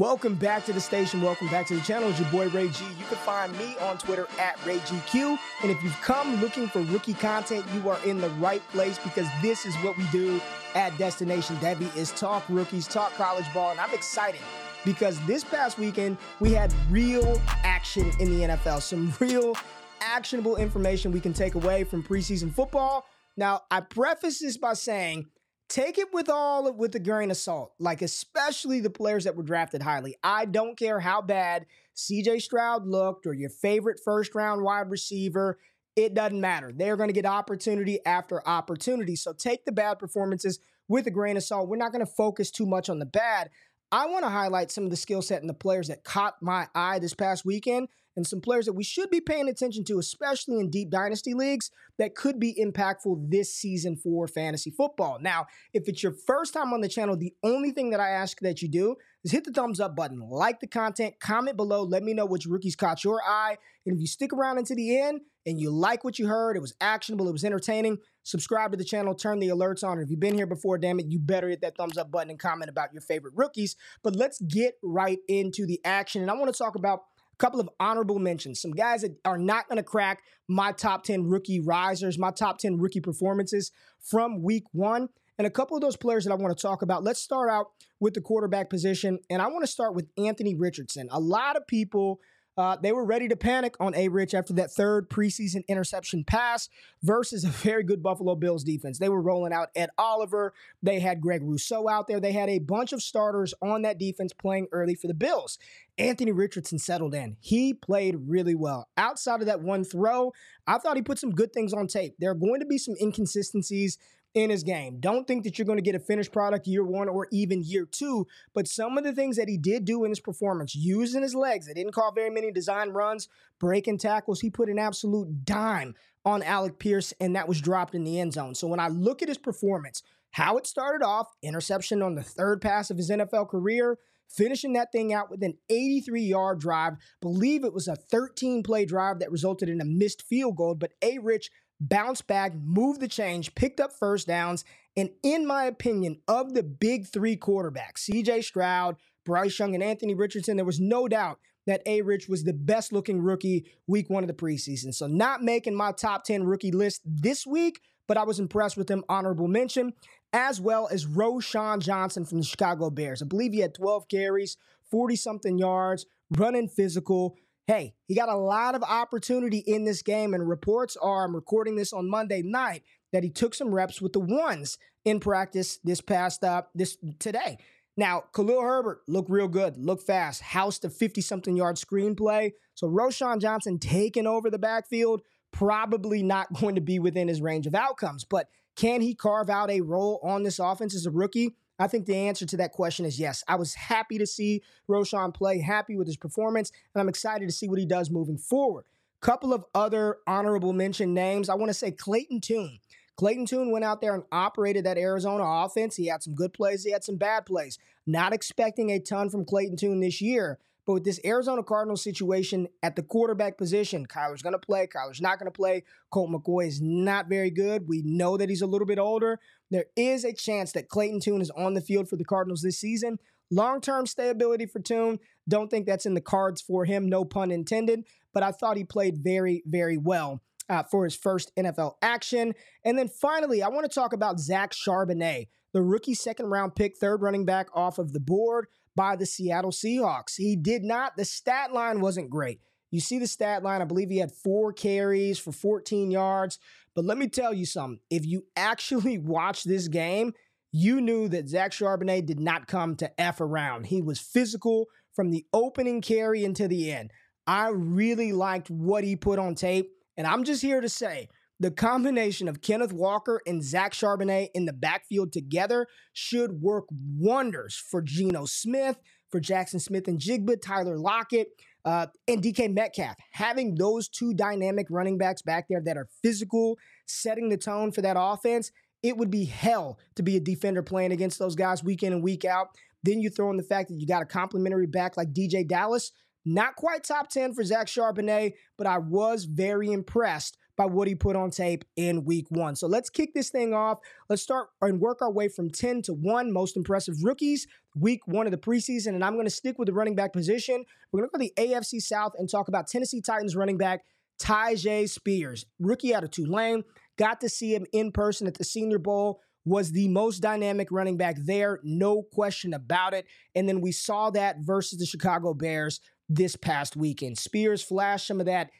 Welcome back to the station. Welcome back to the channel. It's your boy Ray G. You can find me on Twitter at RayGQ. And if you've come looking for rookie content, you are in the right place because this is what we do at Destination Devy is talk rookies, talk college ball. And I'm excited because this past weekend we had real action in the NFL. Some real actionable information we can take away from preseason football. Now, I preface this by saying take it with all with a grain of salt, like especially the players that were drafted highly. I don't care how bad CJ Stroud looked or your favorite first round wide receiver. It doesn't matter. They're going to get opportunity after opportunity. So take the bad performances with a grain of salt. We're not going to focus too much on the bad. I want to highlight some of the skill set and the players that caught my eye this past weekend and some players that we should be paying attention to, especially in deep dynasty leagues, that could be impactful this season for fantasy football. Now, if it's your first time on the channel, the only thing that I ask that you do is hit the thumbs up button, like the content, comment below, let me know which rookies caught your eye. And if you stick around into the end and you like what you heard, it was actionable, it was entertaining, subscribe to the channel, turn the alerts on. If you've been here before, damn it, you better hit that thumbs up button and comment about your favorite rookies. But let's get right into the action. And I want to talk about couple of honorable mentions. Some guys that are not going to crack my top 10 rookie risers, my top 10 rookie performances from week one. And a couple of those players that I want to talk about. Let's start out with the quarterback position. And I want to start with Anthony Richardson. A lot of people uh, they were ready to panic on A Rich after that third preseason interception pass versus a very good Buffalo Bills defense. They were rolling out Ed Oliver. They had Greg Rousseau out there. They had a bunch of starters on that defense playing early for the Bills. Anthony Richardson settled in. He played really well. Outside of that one throw, I thought he put some good things on tape. There are going to be some inconsistencies in his game. Don't think that you're going to get a finished product year one or even year two, but some of the things that he did do in his performance, using his legs, they didn't call very many design runs, breaking tackles. He put an absolute dime on Alec Pierce, and that was dropped in the end zone. So when I look at his performance, how it started off, interception on the third pass of his NFL career, finishing that thing out with an 83 yard drive. Believe it was a 13 play drive that resulted in a missed field goal, but A Rich bounced back, moved the change, picked up first downs. And in my opinion, of the big three quarterbacks, CJ Stroud, Bryce Young, and Anthony Richardson, there was no doubt that A Rich was the best looking rookie week one of the preseason. So, not making my top 10 rookie list this week, but I was impressed with him. Honorable mention, as well as Roschon Johnson from the Chicago Bears. I believe he had 12 carries, 40 something yards, running physical hey, he got a lot of opportunity in this game, and reports are I'm recording this on Monday night that he took some reps with the ones in practice this past uh this today. Now, Khalil Herbert looked real good, looked fast, housed a 50 something yard screenplay. So Roschon Johnson taking over the backfield, probably not going to be within his range of outcomes. But can he carve out a role on this offense as a rookie? I think the answer to that question is yes. I was happy to see Roschon play, happy with his performance, and I'm excited to see what he does moving forward. Couple of other honorable mention names. I want to say Clayton Tune. Clayton Tune went out there and operated that Arizona offense. He had some good plays, he had some bad plays. Not expecting a ton from Clayton Tune this year, but with this Arizona Cardinals situation at the quarterback position, Kyler's going to play, Kyler's not going to play. Colt McCoy is not very good. We know that he's a little bit older. There is a chance that Clayton Tune is on the field for the Cardinals this season. Long term stability for Tune, don't think that's in the cards for him, no pun intended, but I thought he played very, very well. Uh, for his first NFL action. And then finally, I want to talk about Zach Charbonnet, the rookie second round pick, third running back off of the board by the Seattle Seahawks. He did not, the stat line wasn't great. You see the stat line, I believe he had four carries for 14 yards. But let me tell you something. If you actually watch this game, you knew that Zach Charbonnet did not come to F around. He was physical from the opening carry into the end. I really liked what he put on tape. And I'm just here to say the combination of Kenneth Walker and Zach Charbonnet in the backfield together should work wonders for Geno Smith, for Jaxon Smith-Njigba, Tyler Lockett, uh, and DK Metcalf. Having those two dynamic running backs back there that are physical, setting the tone for that offense, it would be hell to be a defender playing against those guys week in and week out. Then you throw in the fact that you got a complimentary back like DeeJay Dallas. Not quite top 10 for Zach Charbonnet, but I was very impressed by what he put on tape in week one. So let's kick this thing off. Let's start and work our way from 10 to 1 most impressive rookies, week one of the preseason. And I'm going to stick with the running back position. We're going to go to the AFC South and talk about Tennessee Titans running back Tyjae Spears, rookie out of Tulane. Got to see him in person at the Senior Bowl was the most dynamic running back there, no question about it. And then we saw that versus the Chicago Bears this past weekend. Spears flashed some of that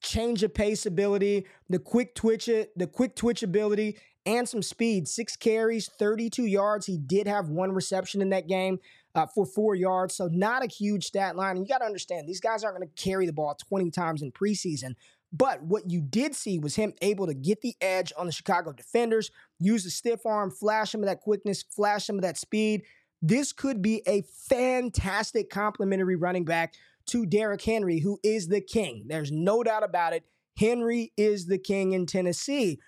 change of pace ability, the quick twitch it, the quick twitch ability, and some speed. Six carries, 32 yards. He did have one reception in that game uh, for four yards, so not a huge stat line. And you got to understand, these guys aren't going to carry the ball 20 times in preseason. But what you did see was him able to get the edge on the Chicago defenders, use the stiff arm, flash some of that quickness, flash some of that speed. This could be a fantastic complementary running back to Derrick Henry, who is the king. There's no doubt about it. Henry is the king in Tennessee.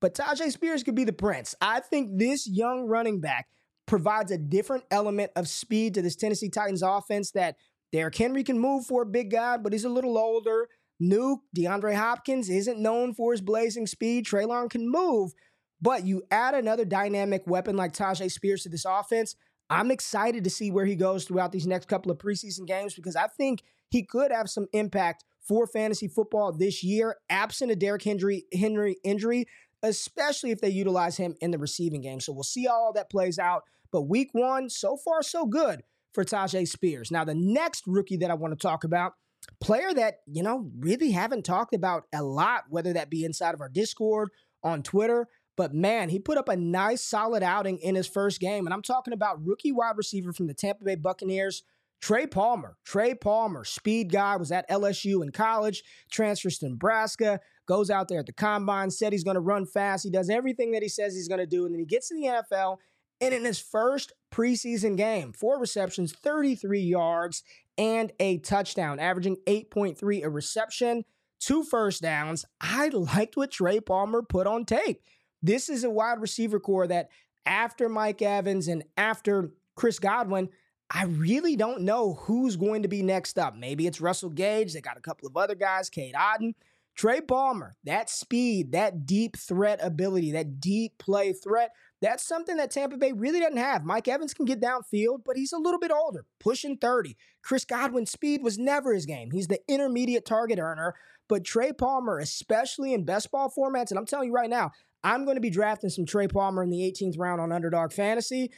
But Tyjae Spears could be the prince. I think this young running back provides a different element of speed to this Tennessee Titans offense that Derrick Henry can move for a big guy, but he's a little older. Nuke, DeAndre Hopkins isn't known for his blazing speed. Treylon can move, but you add another dynamic weapon like Tyjae Spears to this offense. I'm excited to see where he goes throughout these next couple of preseason games because I think he could have some impact for fantasy football this year, absent a Derrick Henry, Henry injury, especially if they utilize him in the receiving game. So we'll see how all that plays out. But week one, so far, so good for Tyjae Spears. Now, the next rookie that I want to talk about, player that, you know, really haven't talked about a lot, whether that be inside of our Discord, on Twitter, but man, he put up a nice solid outing in his first game. And I'm talking about rookie wide receiver from the Tampa Bay Buccaneers, Trey Palmer. Trey Palmer, speed guy, was at LSU in college, transfers to Nebraska, goes out there at the combine, said he's going to run fast. He does everything that he says he's going to do. And then he gets to the NFL. And in his first preseason game, four receptions, 33 yards, and a touchdown, averaging 8.3 a reception, two first downs. I liked what Trey Palmer put on tape. This is a wide receiver corps that after Mike Evans and after Chris Godwin, I really don't know who's going to be next up. Maybe it's Russell Gage. They got a couple of other guys, Cade Otton. Trey Palmer, that speed, that deep threat ability, that deep play threat, that's something that Tampa Bay really doesn't have. Mike Evans can get downfield, but he's a little bit older, pushing 30. Chris Godwin's speed was never his game. He's the intermediate target earner. But Trey Palmer, especially in best ball formats, and I'm telling you right now, I'm going to be drafting some Trey Palmer in the 18th round on Underdog Fantasy.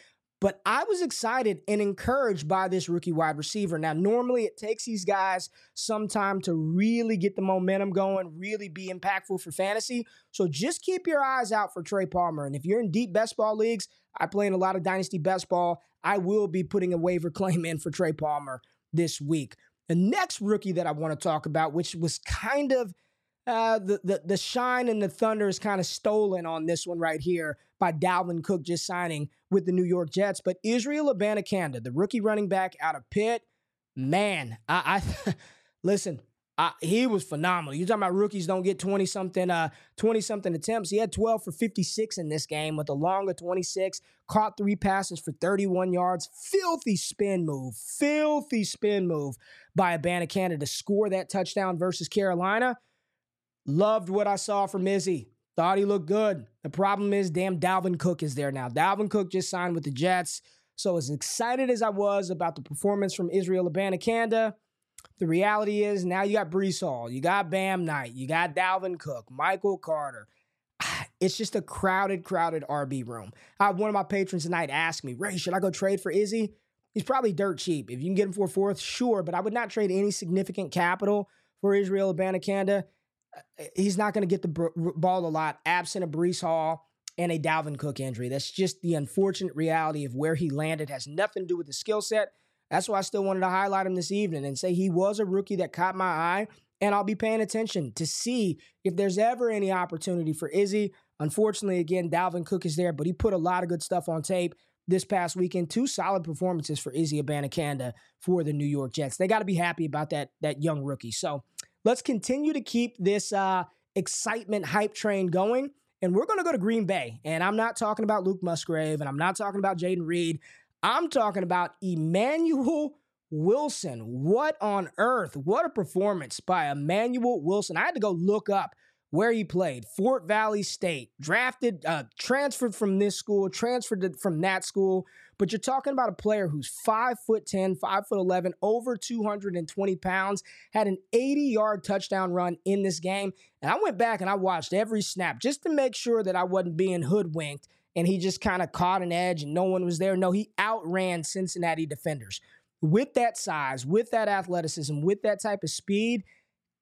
But I was excited and encouraged by this rookie wide receiver. Now, normally it takes these guys some time to really get the momentum going, really be impactful for fantasy. So just keep your eyes out for Trey Palmer. And if you're in deep best ball leagues, I play in a lot of dynasty best ball. I will be putting a waiver claim in for Trey Palmer this week. The next rookie that I want to talk about, which was kind of uh, the, the the shine and the thunder is kind of stolen on this one right here by Dalvin Cook just signing with the New York Jets. But Israel Abanikanda, the rookie running back out of Pitt, man, I, I listen. I, he was phenomenal. You're talking about rookies don't get 20 something, uh, 20 something attempts. He had 12 for 56 in this game with a longer 26, caught three passes for 31 yards. Filthy spin move, filthy spin move by Abanikanda to score that touchdown versus Carolina. Loved what I saw from Izzy. Thought he looked good. The problem is, damn, Dalvin Cook is there now. Dalvin Cook just signed with the Jets. So, as excited as I was about the performance from Israel Abanikanda, the reality is now you got Breece Hall, you got Bam Knight, you got Dalvin Cook, Michael Carter. It's just a crowded, crowded RB room. I have one of my patrons tonight ask me, Ray, should I go trade for Izzy? He's probably dirt cheap. If you can get him for a fourth, sure, but I would not trade any significant capital for Israel Abanikanda Eh, he's not going to get the ball a lot absent a Breece Hall and a Dalvin Cook injury. That's just the unfortunate reality of where he landed. Has nothing to do with the skill set. That's why I still wanted to highlight him this evening and say he was a rookie that caught my eye. And I'll be paying attention to see if there's ever any opportunity for Izzy. Unfortunately, again, Dalvin Cook is there, but he put a lot of good stuff on tape this past weekend. Two solid performances for Izzy Abanikanda for the New York Jets. They got to be happy about that, that young rookie. So let's continue to keep this uh, excitement hype train going. And we're going to go to Green Bay. And I'm not talking about Luke Musgrave and I'm not talking about Jayden Reed. I'm talking about Emmanuel Wilson. What on earth? What a performance by Emmanuel Wilson. I had to go look up where he played Fort Valley State, drafted, uh, transferred from this school, transferred to, from that school. But you're talking about a player who's five foot 10, five foot 11, over 220 pounds, had an 80 yard touchdown run in this game. And I went back and I watched every snap just to make sure that I wasn't being hoodwinked and he just kind of caught an edge and no one was there. No, he outran Cincinnati defenders. With that size, with that athleticism, with that type of speed,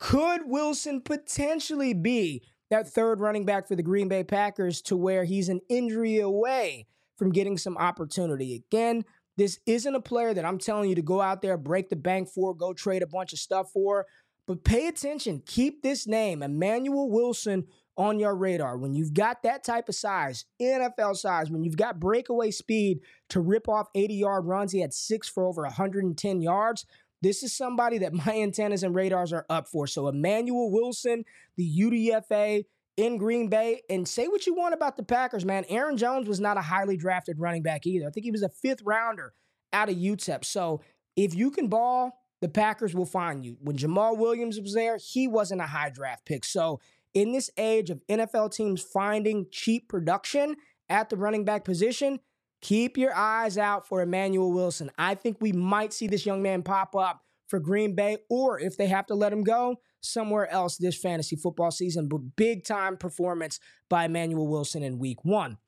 could Wilson potentially be that third running back for the Green Bay Packers to where he's an injury away from getting some opportunity? Again, this isn't a player that I'm telling you to go out there, break the bank for, go trade a bunch of stuff for, but pay attention. Keep this name, Emmanuel Wilson, on your radar. When you've got that type of size, NFL size, when you've got breakaway speed to rip off 80 yard runs, he had six for over 110 yards. This is somebody that my antennas and radars are up for. So, Emmanuel Wilson, the UDFA in Green Bay, and say what you want about the Packers, man. Aaron Jones was not a highly drafted running back either. I think he was a fifth rounder out of UTEP. So, if you can ball, the Packers will find you. When Jamaal Williams was there, he wasn't a high draft pick. So, in this age of NFL teams finding cheap production at the running back position, Keep your eyes out for Emmanuel Wilson. I think we might see this young man pop up for Green Bay, or if they have to let him go, somewhere else this fantasy football season. But big time performance by Emmanuel Wilson in week one.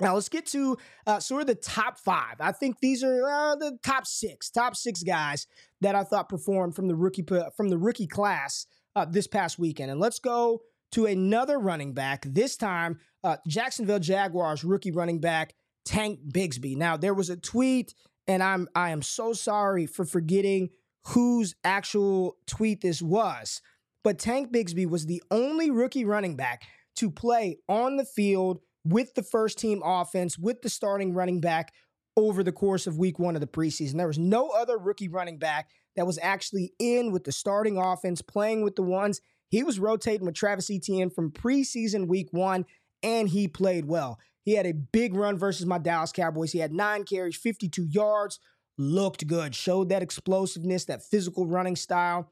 Now let's get to uh, sort of the top five. I think these are uh, the top six, top six guys that I thought performed from the rookie from the rookie class uh, this past weekend. And let's go to another running back. This time, uh, Jacksonville Jaguars rookie running back Tank Bigsby. Now there was a tweet, and I'm I am so sorry for forgetting whose actual tweet this was. But Tank Bigsby was the only rookie running back to play on the field with the first team offense, with the starting running back over the course of week one of the preseason. There was no other rookie running back that was actually in with the starting offense, playing with the ones. He was rotating with Travis Etienne from preseason week one, and he played well. He had a big run versus my Dallas Cowboys. He had nine carries, 52 yards, looked good, showed that explosiveness, that physical running style.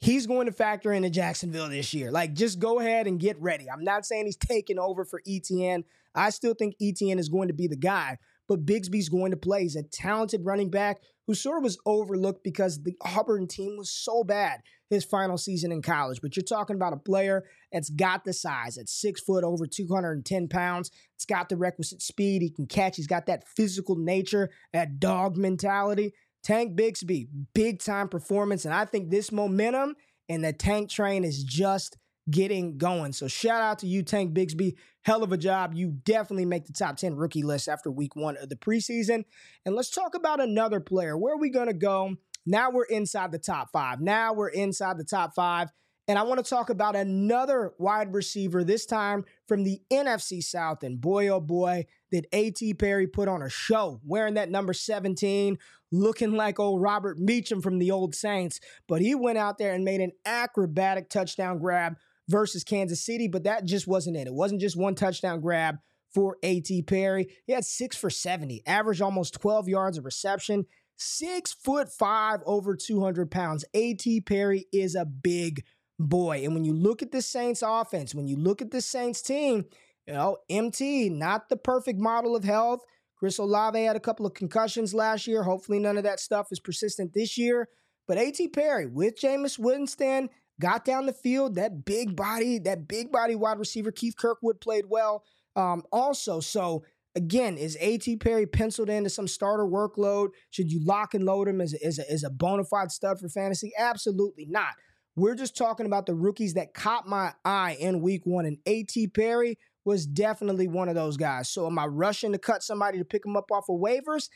He's going to factor into Jacksonville this year. Like, just go ahead and get ready. I'm not saying he's taking over for Etienne. I still think Etienne is going to be the guy, but Bigsby's going to play. He's a talented running back who sort of was overlooked because the Auburn team was so bad his final season in college. But you're talking about a player that's got the size at six foot, over 210 pounds. It's got the requisite speed. He can catch. He's got that physical nature, that dog mentality. Tank Bigsby, big time performance. And I think this momentum and the tank train is just getting going. So shout out to you, Tank Bigsby. Hell of a job. You definitely make the top 10 rookie list after week one of the preseason. And let's talk about another player. Where are we going to go? Now we're inside the top five. Now we're inside the top five. And I want to talk about another wide receiver, this time from the NFC South. And boy, oh boy, did A.T. Perry put on a show wearing that number 17, looking like old Robert Meacham from the old Saints. But he went out there and made an acrobatic touchdown grab versus Kansas City. But that just wasn't it. It wasn't just one touchdown grab for A.T. Perry. He had six for 70, averaged almost 12 yards of reception. Six foot five, over 200 pounds. A.T. Perry is a big boy. And when you look at the Saints offense, when you look at the Saints team, you know, MT, not the perfect model of health. Chris Olave had a couple of concussions last year. Hopefully, none of that stuff is persistent this year. But A.T. Perry with Jameis Winston got down the field. That big body, that big body wide receiver, Keith Kirkwood played well um, also. So Again, is A.T. Perry penciled into some starter workload? Should you lock and load him as a, as a, as a bona fide stud for fantasy? Absolutely not. We're just talking about the rookies that caught my eye in week one, and A.T. Perry was definitely one of those guys. So, am I rushing to cut somebody to pick him up off of waivers?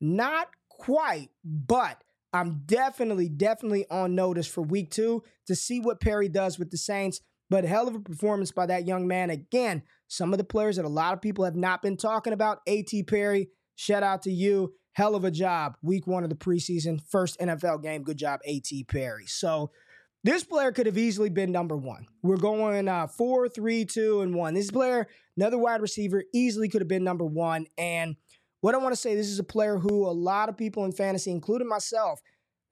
Not quite, but I'm definitely, definitely on notice for week two to see what Perry does with the Saints. But hell of a performance by that young man. Again, some of the players that a lot of people have not been talking about. A.T. Perry, shout out to you. Hell of a job. Week one of the preseason, first NFL game. Good job, A.T. Perry. So this player could have easily been number one. We're going uh, four, three, two, and one. This player, another wide receiver, easily could have been number one. And what I want to say, this is a player who a lot of people in fantasy, including myself,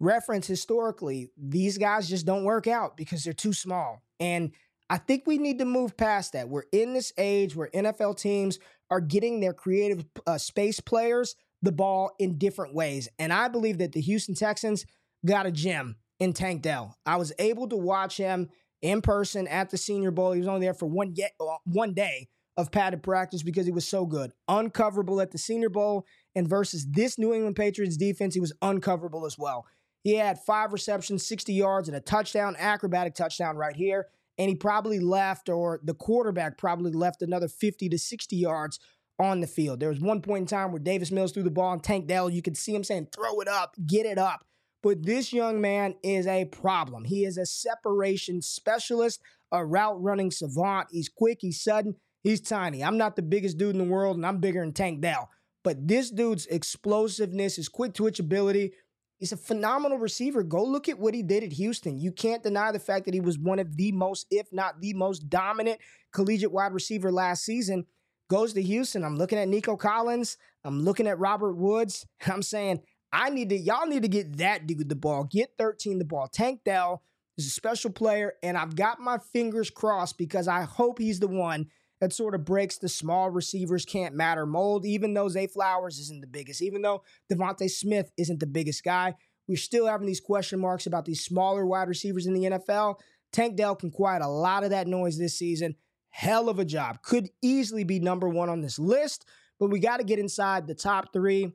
reference historically. These guys just don't work out because they're too small. And I think we need to move past that. We're in this age where NFL teams are getting their creative uh, space players the ball in different ways. And I believe that the Houston Texans got a gem in Tank Dell. I was able to watch him in person at the Senior Bowl. He was only there for one, uh, one day of padded practice because he was so good. Uncoverable at the Senior Bowl. And versus this New England Patriots defense, he was uncoverable as well. He had five receptions, 60 yards, and a touchdown, acrobatic touchdown right here and he probably left, or the quarterback probably left another 50 to 60 yards on the field. There was one point in time where Davis Mills threw the ball and Tank Dell, you could see him saying, throw it up, get it up. But this young man is a problem. He is a separation specialist, a route running savant. He's quick, he's sudden, he's tiny. I'm not the biggest dude in the world, and I'm bigger than Tank Dell. But this dude's explosiveness, his quick twitch ability, He's a phenomenal receiver. Go look at what he did at Houston. You can't deny the fact that he was one of the most, if not the most dominant collegiate wide receiver last season. Goes to Houston. I'm looking at Nico Collins. I'm looking at Robert Woods. I'm saying, I need to, y'all need to get that dude the ball. Get 13 the ball. Tank Dell is a special player, and I've got my fingers crossed because I hope he's the one that sort of breaks the small receivers can't matter mold, even though Zay Flowers isn't the biggest, even though DeVonta Smith isn't the biggest guy. We're still having these question marks about these smaller wide receivers in the NFL. Tank Dell can quiet a lot of that noise this season. Hell of a job. Could easily be number one on this list, but we got to get inside the top three.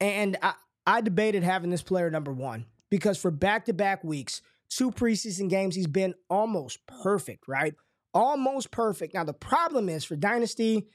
And I, I debated having this player number one because for back to back weeks, two preseason games, he's been almost perfect, right? Almost perfect. Now, the problem is for Dynasty,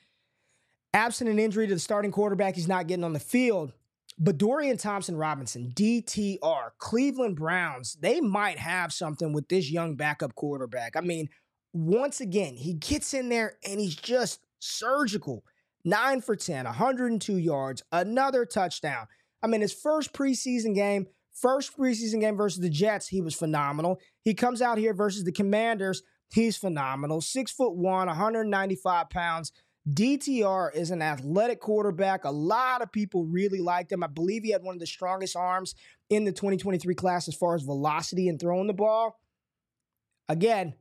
absent an injury to the starting quarterback, he's not getting on the field. But Dorian Thompson Robinson, DTR, Cleveland Browns, they might have something with this young backup quarterback. I mean, once again, he gets in there and he's just surgical. Nine for 10, 102 yards, another touchdown. I mean, his first preseason game, first preseason game versus the Jets, he was phenomenal. He comes out here versus the Commanders, He's phenomenal. Six foot one, 195 pounds. DTR is an athletic quarterback. A lot of people really liked him. I believe he had one of the strongest arms in the 2023 class as far as velocity and throwing the ball. Again,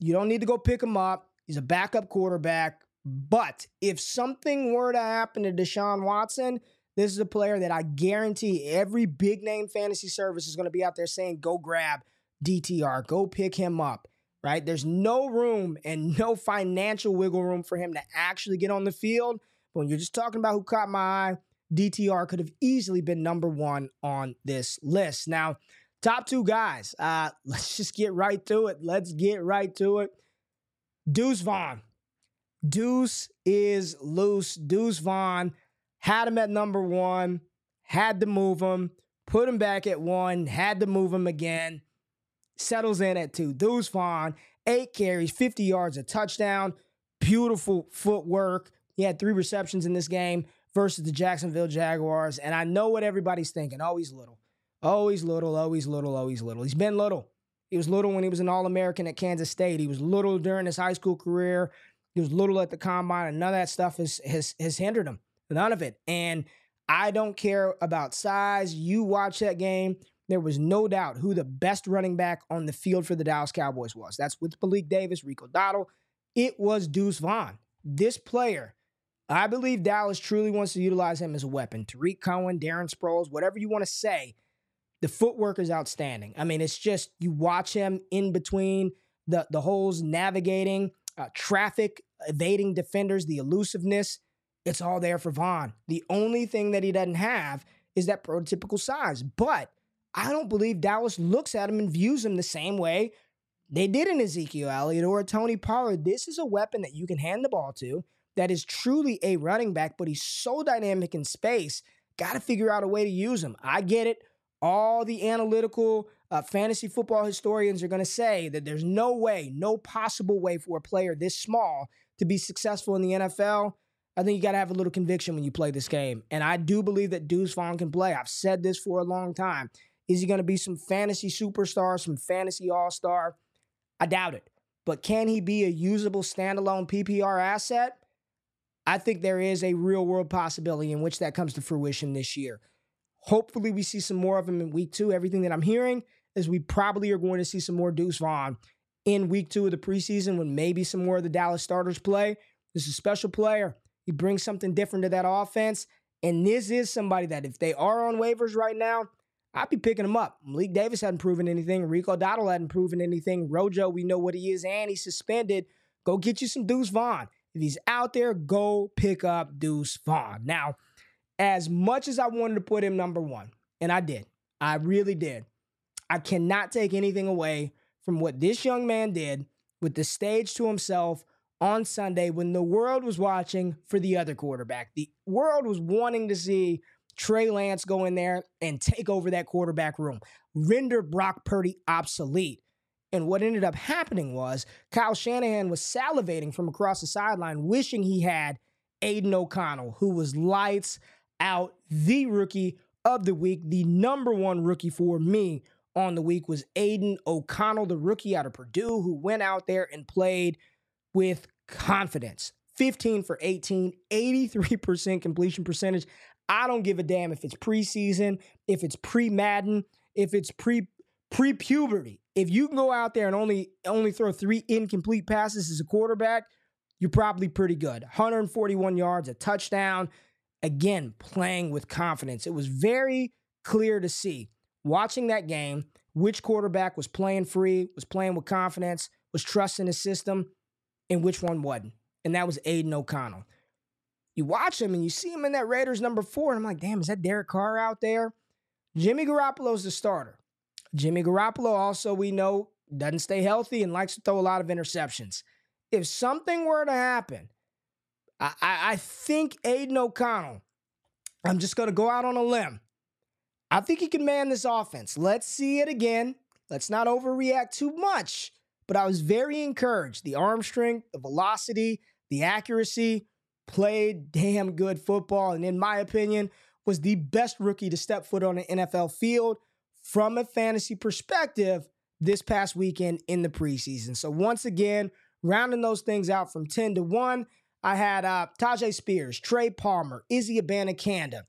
you don't need to go pick him up. He's a backup quarterback. But if something were to happen to Deshaun Watson, this is a player that I guarantee every big name fantasy service is going to be out there saying, go grab DTR, go pick him up right? There's no room and no financial wiggle room for him to actually get on the field. But when you're just talking about who caught my eye, DTR could have easily been number one on this list. Now, top two guys, uh, let's just get right to it. Let's get right to it. Deuce Vaughn. Deuce is loose. Deuce Vaughn had him at number one, had to move him, put him back at one, had to move him again settles in at two. Deuce Vaughn, eight carries, 50 yards, a touchdown. Beautiful footwork. He had three receptions in this game versus the Jacksonville Jaguars. And I know what everybody's thinking. Always little. Always little, always little, always little. He's been little. He was little when he was an All American at Kansas State. He was little during his high school career. He was little at the combine, and none of that stuff has, has, has hindered him. None of it. And I don't care about size. You watch that game there was no doubt who the best running back on the field for the Dallas Cowboys was. That's with Malik Davis, Rico Dowdle. It was Deuce Vaughn. This player, I believe Dallas truly wants to utilize him as a weapon. Tarik Cohen, Darren Sproles, whatever you want to say, the footwork is outstanding. I mean, it's just you watch him in between the, the holes, navigating, uh, traffic, evading defenders, the elusiveness. It's all there for Vaughn. The only thing that he doesn't have is that prototypical size. But I don't believe Dallas looks at him and views him the same way they did in Ezekiel Elliott or Tony Pollard. This is a weapon that you can hand the ball to that is truly a running back, but he's so dynamic in space. Got to figure out a way to use him. I get it. All the analytical uh, fantasy football historians are going to say that there's no way, no possible way for a player this small to be successful in the NFL. I think you got to have a little conviction when you play this game. And I do believe that Deuce Vaughn can play. I've said this for a long time. Is he going to be some fantasy superstar, some fantasy all star? I doubt it. But can he be a usable standalone PPR asset? I think there is a real world possibility in which that comes to fruition this year. Hopefully, we see some more of him in week two. Everything that I'm hearing is we probably are going to see some more Deuce Vaughn in week two of the preseason when maybe some more of the Dallas starters play. This is a special player. He brings something different to that offense. And this is somebody that if they are on waivers right now, I'd be picking him up. Malik Davis hadn't proven anything. Rico Dowdle hadn't proven anything. Rojo, we know what he is, and he's suspended. Go get you some Deuce Vaughn. If he's out there, go pick up Deuce Vaughn. Now, as much as I wanted to put him number one, and I did, I really did, I cannot take anything away from what this young man did with the stage to himself on Sunday when the world was watching for the other quarterback. The world was wanting to see Trey Lance go in there and take over that quarterback room, render Brock Purdy obsolete. And what ended up happening was Kyle Shanahan was salivating from across the sideline, wishing he had Aidan O'Connell, who was lights out, the rookie of the week. The number one rookie for me on the week was Aidan O'Connell, the rookie out of Purdue, who went out there and played with confidence. 15 for 18, 83% completion percentage. I don't give a damn if it's preseason, if it's pre-Madden, if it's pre pre-puberty. If you can go out there and only only throw three incomplete passes as a quarterback, you're probably pretty good. 141 yards, a touchdown. Again, playing with confidence. It was very clear to see watching that game which quarterback was playing free, was playing with confidence, was trusting the system, and which one wasn't. And that was Aidan O'Connell you watch him and you see him in that Raiders number four, and I'm like, damn, is that Derek Carr out there? Jimmy Garoppolo's the starter. Jimmy Garoppolo also, we know, doesn't stay healthy and likes to throw a lot of interceptions. If something were to happen, I, I, I think Aidan O'Connell, I'm just going to go out on a limb. I think he can man this offense. Let's see it again. Let's not overreact too much. But I was very encouraged. The arm strength, the velocity, the accuracy played damn good football, and in my opinion, was the best rookie to step foot on an NFL field from a fantasy perspective this past weekend in the preseason. So once again, rounding those things out from 10 to 1, I had uh, Tyjae Spears, Trey Palmer, Izzy Abanikanda,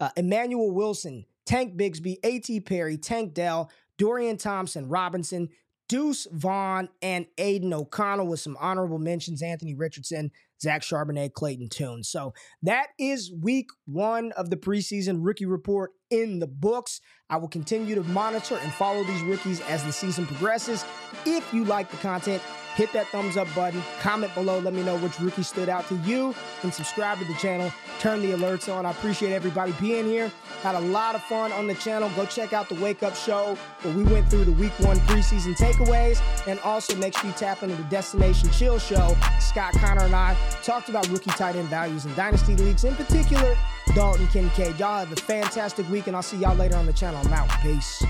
uh, Emmanuel Wilson, Tank Bigsby, A.T. Perry, Tank Dell, Dorian Thompson, Robinson, Deuce Vaughn, and Aidan O'Connell with some honorable mentions, Anthony Richardson, Zach Charbonnet, Clayton Tune. So that is week one of the preseason rookie report in the books. I will continue to monitor and follow these rookies as the season progresses. If you like the content, hit that thumbs up button, comment below, let me know which rookie stood out to you, and subscribe to the channel. Turn the alerts on. I appreciate everybody being here. Had a lot of fun on the channel. Go check out the Wake Up Show where we went through the week one preseason takeaways. And also make sure you tap into the Destination Chill Show. Scott Connor and I talked about rookie tight end values in Dynasty Leagues, in particular, Dalton Kincaid. Y'all have a fantastic week, and I'll see y'all later on the channel. I'm out. Peace.